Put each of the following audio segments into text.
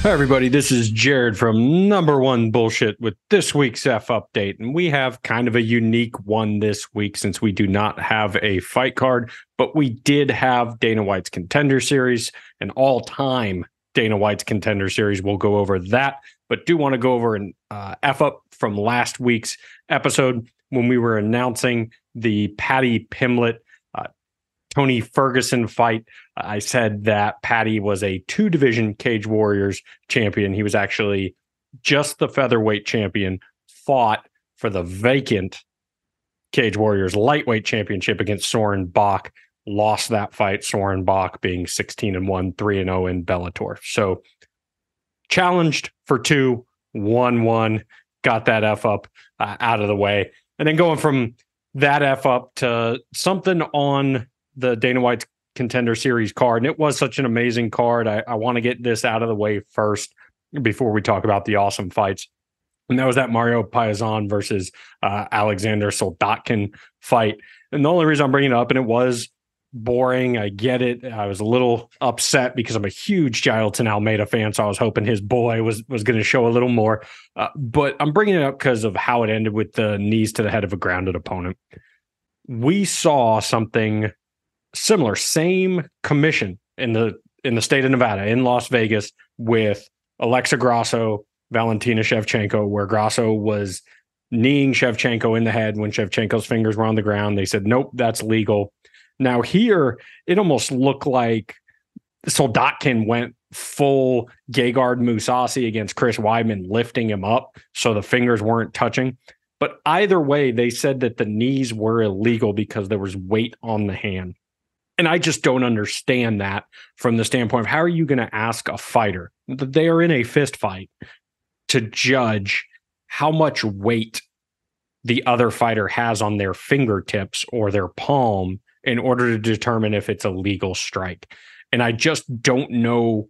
Hi, everybody. This is Jared from Number One Bullshit with this week's F update. And we have kind of a unique one this week since we do not have a fight card, but we did have Dana White's contender series, an all time Dana White's contender series. We'll go over that, but do want to go over an uh, F up from last week's episode when we were announcing the Paddy Pimblett Tony Ferguson fight, I said that Paddy was a two division Cage Warriors champion. He was actually just the featherweight champion, fought for the vacant Cage Warriors lightweight championship against Soren Bach. Lost that fight, Soren Bach being 16 and 1, 3 and 0 in Bellator. So challenged for two, 1 1, got that F up uh, out of the way. And then going from that F up to something on the Dana White's contender series card. And it was such an amazing card. I, I want to get this out of the way first before we talk about the awesome fights. And that was that Mario Paisan versus uh, Alexander Soldatkin fight. And the only reason I'm bringing it up, and it was boring. I get it. I was a little upset because I'm a huge Jailton Almeida fan, so I was hoping his boy was was going to show a little more. Uh, but I'm bringing it up because of how it ended with the knees to the head of a grounded opponent. We saw something similar, same commission in the in the state of Nevada in Las Vegas with Alexa Grasso, Valentina Shevchenko, where Grasso was kneeing Shevchenko in the head when Shevchenko's fingers were on the ground. They said, nope, that's legal. Now here, it almost looked like Soldatkin went full Gegard Mousasi against Chris Weidman, lifting him up so the fingers weren't touching. But either way, they said that the knees were illegal because there was weight on the hand. And I just don't understand that from the standpoint of how are you going to ask a fighter that they are in a fist fight to judge how much weight the other fighter has on their fingertips or their palm in order to determine if it's a legal strike. And I just don't know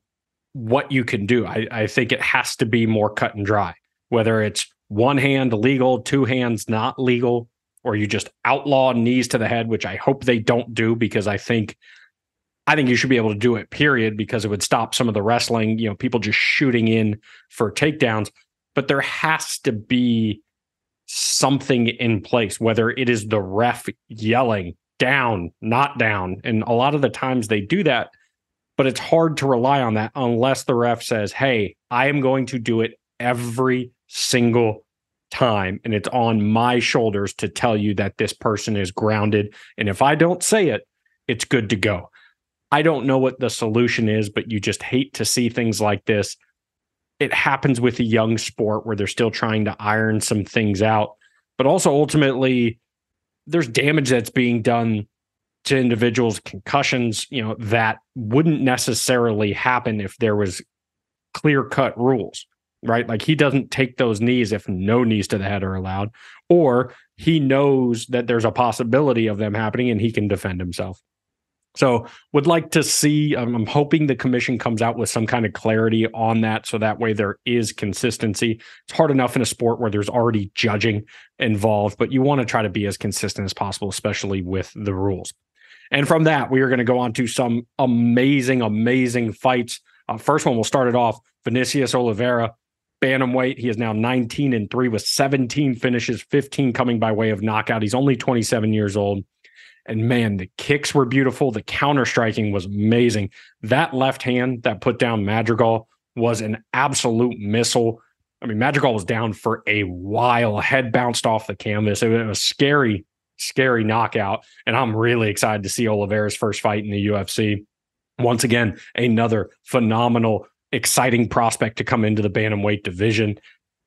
what you can do. I, I think it has to be more cut and dry, whether it's one hand legal, two hands not legal or you just outlaw knees to the head, which I hope they don't do because I think I think you should be able to do it, period, because it would stop some of the wrestling, you know, people just shooting in for takedowns. But there has to be something in place, whether it is the ref yelling down, not down. And a lot of the times they do that, but it's hard to rely on that unless the ref says, Hey, I am going to do it every single time and it's on my shoulders to tell you that this person is grounded. And if i don't say it it's good to go. I don't know what the solution is but you just hate to see things like this. It happens with a young sport where they're still trying to iron some things out. But also ultimately there's damage that's being done to individuals concussions you know that wouldn't necessarily happen if there was clear cut rules right? Like he doesn't take those knees if no knees to the head are allowed, or he knows that there's a possibility of them happening and he can defend himself. So, would like to see. Um, I'm hoping the commission comes out with some kind of clarity on that, so that way there is consistency. It's hard enough in a sport where there's already judging involved, but you want to try to be as consistent as possible, especially with the rules. And from that, we are going to go on to some amazing, amazing fights. Uh, first one, we'll start it off. Vinicius Oliveira bantamweight. He is now 19 and 3 with 17 finishes, 15 coming by way of knockout. He's only 27 years old. And man, the kicks were beautiful. The counter striking was amazing. That left hand that put down Madrigal was an absolute missile. I mean, Madrigal was down for a while, head bounced off the canvas. It was a scary, scary knockout. And I'm really excited to see Oliveira's first fight in the UFC. Once again, another phenomenal exciting prospect to come into the bantamweight division.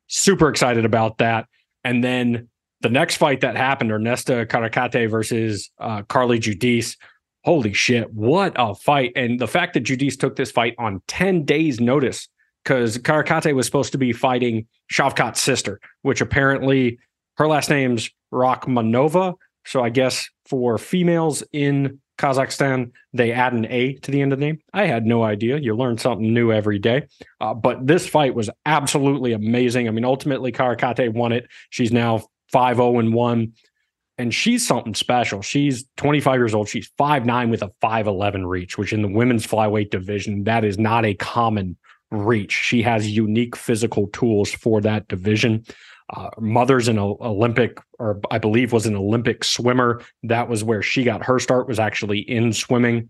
Super excited about that. And then the next fight that happened, Ernesta Caratacate versus uh, Carli Judice. Holy shit, what a fight. And the fact that Judice took this fight on 10 days' notice, because Caratacate was supposed to be fighting Shavkat's sister, which apparently her last name's Rakhmonova. So I guess for females in Kazakhstan, they add an A to the end of the name. I had no idea. You learn something new every day. Uh, but this fight was absolutely amazing. I mean, ultimately, Karakate won it. She's now 5 0 and 1. and she's something special. She's 25 years old. She's 5'9 with a 5'11 reach, which in the women's flyweight division, that is not a common reach. She has unique physical tools for that division. Uh, mother's an Olympic, or I believe was an Olympic swimmer. That was where she got her start, was actually in swimming.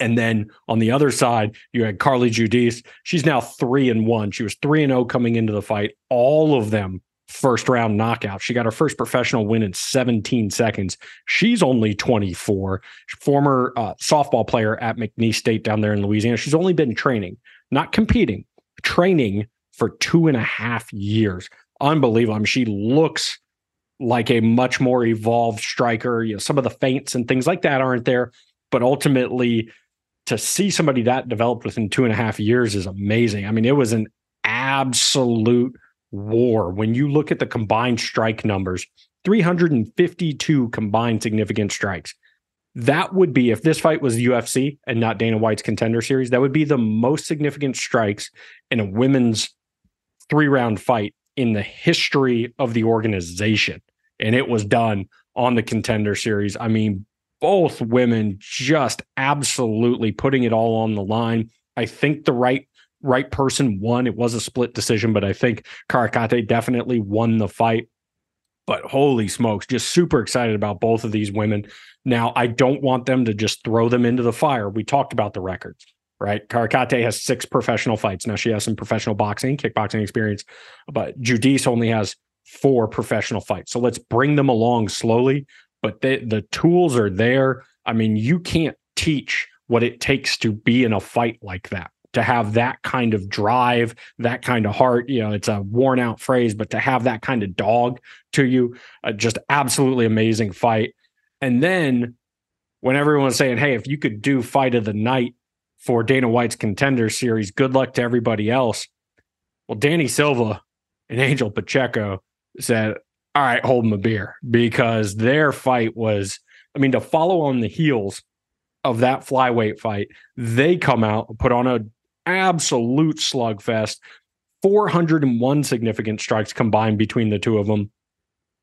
And then on the other side, you had Carli Judice. She's now three and one. She was three and zero oh coming into the fight. All of them first round knockout. She got her first professional win in 17 seconds. She's only 24, former uh, softball player at McNeese State down there in Louisiana. She's only been training, not competing, training for two and a half years. Unbelievable. I mean, she looks like a much more evolved striker. You know, some of the feints and things like that aren't there, but ultimately, to see somebody that developed within two and a half years is amazing. I mean, it was an absolute war. When you look at the combined strike numbers, 352 combined significant strikes. That would be if this fight was UFC and not Dana White's contender series, that would be the most significant strikes in a women's three round fight in the history of the organization. And it was done on the contender series. I mean, both women just absolutely putting it all on the line. I think the right right person won. It was a split decision, but I think Karakate definitely won the fight. But holy smokes, just super excited about both of these women. Now, I don't want them to just throw them into the fire. We talked about the records, right? Karakate has six professional fights. Now, she has some professional boxing, kickboxing experience, but Judice only has four professional fights. So let's bring them along slowly. But the tools are there. I mean, you can't teach what it takes to be in a fight like that to have that kind of drive, that kind of heart. You know, it's a worn out phrase, but to have that kind of dog to you, uh, just absolutely amazing fight. And then when everyone's saying, hey, if you could do fight of the night for Dana White's contender series, good luck to everybody else. Well, Danny Silva and Angel Pacheco said, all right, hold them a beer because their fight was, I mean, to follow on the heels of that flyweight fight, they come out, put on an absolute slugfest. 401 significant strikes combined between the two of them.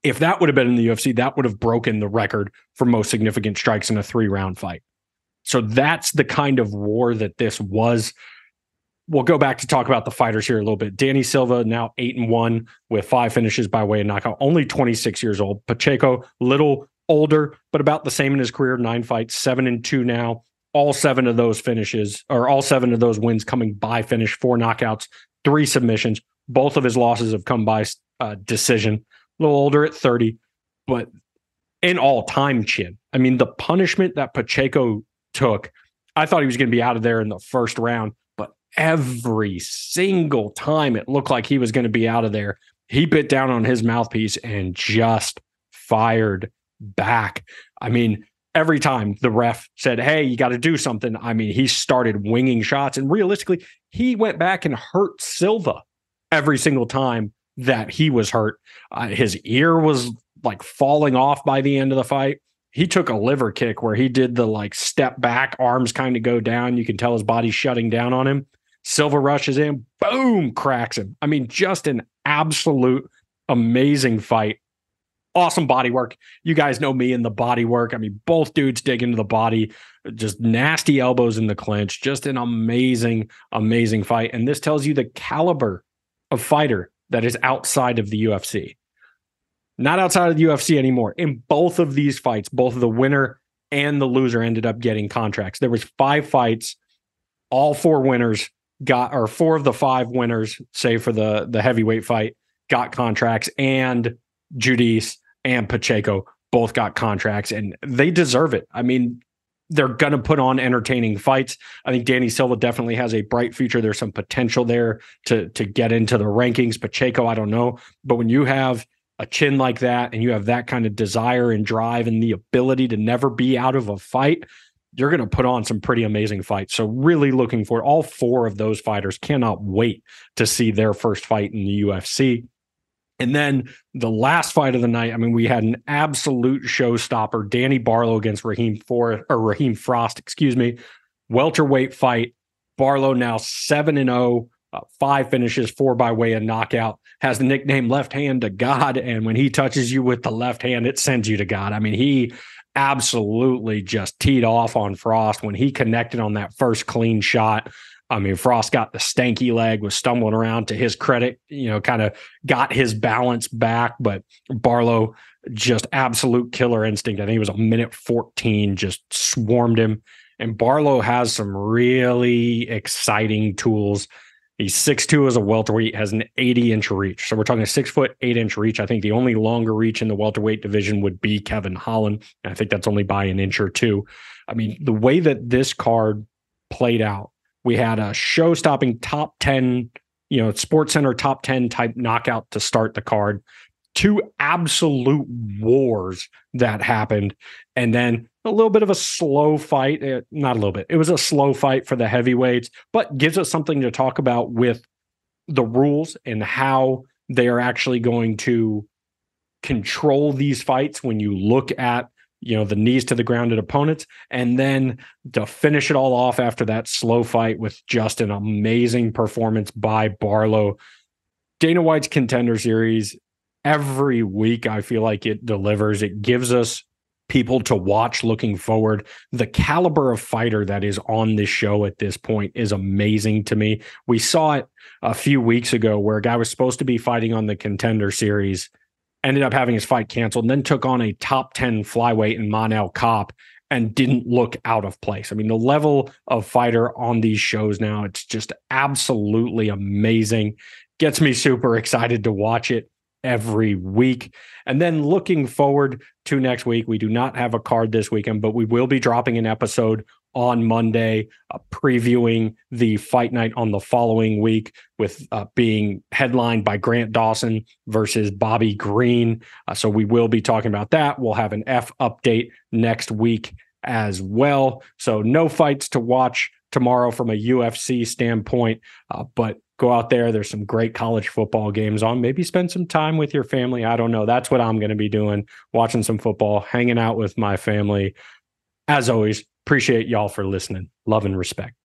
If that would have been in the UFC, that would have broken the record for most significant strikes in a three round fight. So that's the kind of war that this was. We'll go back to talk about the fighters here a little bit. Danny Silva now eight and one with five finishes by way of knockout, only 26 years old. Pacheco, little older, but about the same in his career, nine fights, seven and two now all seven of those finishes or all seven of those wins coming by finish, four knockouts, three submissions. Both of his losses have come by uh, decision. A little older at 30, but in all time chin. I mean, the punishment that Pacheco took, I thought he was going to be out of there in the first round, but every single time it looked like he was going to be out of there, he bit down on his mouthpiece and just fired back. I mean, every time the ref said, Hey, you got to do something. I mean, he started winging shots. And realistically, he went back and hurt Silva every single time that he was hurt. Uh, his ear was like falling off by the end of the fight. He took a liver kick where he did the like step back, arms kind of go down. You can tell his body's shutting down on him. Silva rushes in, boom, cracks him. I mean, just an absolute amazing fight awesome body work. You guys know me in the body work. I mean, both dudes dig into the body, just nasty elbows in the clinch, just an amazing, amazing fight. And this tells you the caliber of fighter that is outside of the UFC. Not outside of the UFC anymore. In both of these fights, both the winner and the loser ended up getting contracts. There was five fights. All four winners got or four of the five winners, save for the the heavyweight fight, got contracts and Judice and Pacheco both got contracts and they deserve it. I mean, they're going to put on entertaining fights. I think Danny Silva definitely has a bright future. There's some potential there to to get into the rankings. Pacheco, I don't know, but when you have a chin like that and you have that kind of desire and drive and the ability to never be out of a fight, you're going to put on some pretty amazing fights. So really looking for all four of those fighters cannot wait to see their first fight in the UFC. And then the last fight of the night, I mean, we had an absolute showstopper: Danny Barlow against Raheem For or Raheem Frost, excuse me, welterweight fight. Barlow now seven and zero oh uh, five finishes, four by way of knockout, has the nickname left hand to God. And when he touches you with the left hand, it sends you to God. I mean, he absolutely just teed off on Frost when he connected on that first clean shot. I mean, Frost got the stanky leg, was stumbling around to his credit, you know, kind of got his balance back. But Barlow, just absolute killer instinct. I think it was a minute 14, just swarmed him. And Barlow has some really exciting tools He's six two as a welterweight, has an 80 inch reach. So we're talking a six foot, eight inch reach. I think the only longer reach in the welterweight division would be Kevin Holland. I think that's only by an inch or two. I mean, the way that this card played out, we had a show stopping top 10, you know, Sports Center top 10 type knockout to start the card two absolute wars that happened and then a little bit of a slow fight eh, not a little bit it was a slow fight for the heavyweights but gives us something to talk about with the rules and how they are actually going to control these fights when you look at you know the knees to the grounded opponents and then to finish it all off after that slow fight with just an amazing performance by barlow dana white's contender series every week I feel like it delivers. It gives us people to watch looking forward. The caliber of fighter that is on this show at this point is amazing to me. We saw it a few weeks ago where a guy was supposed to be fighting on the contender series, ended up having his fight canceled, and then took on a top 10 flyweight in Manel Kape and didn't look out of place. I mean, the level of fighter on these shows now, it's just absolutely amazing. Gets me super excited to watch it every week. And then looking forward to next week, we do not have a card this weekend, but we will be dropping an episode on Monday, uh, previewing the fight night on the following week, with uh, being headlined by Grant Dawson versus Bobby Green. Uh, so we will be talking about that. We'll have an F update next week as well. So no fights to watch tomorrow from a UFC standpoint, uh, but go out there. There's some great college football games on. Maybe spend some time with your family. I don't know. That's what I'm going to be doing, watching some football, hanging out with my family. As always, appreciate y'all for listening. Love and respect.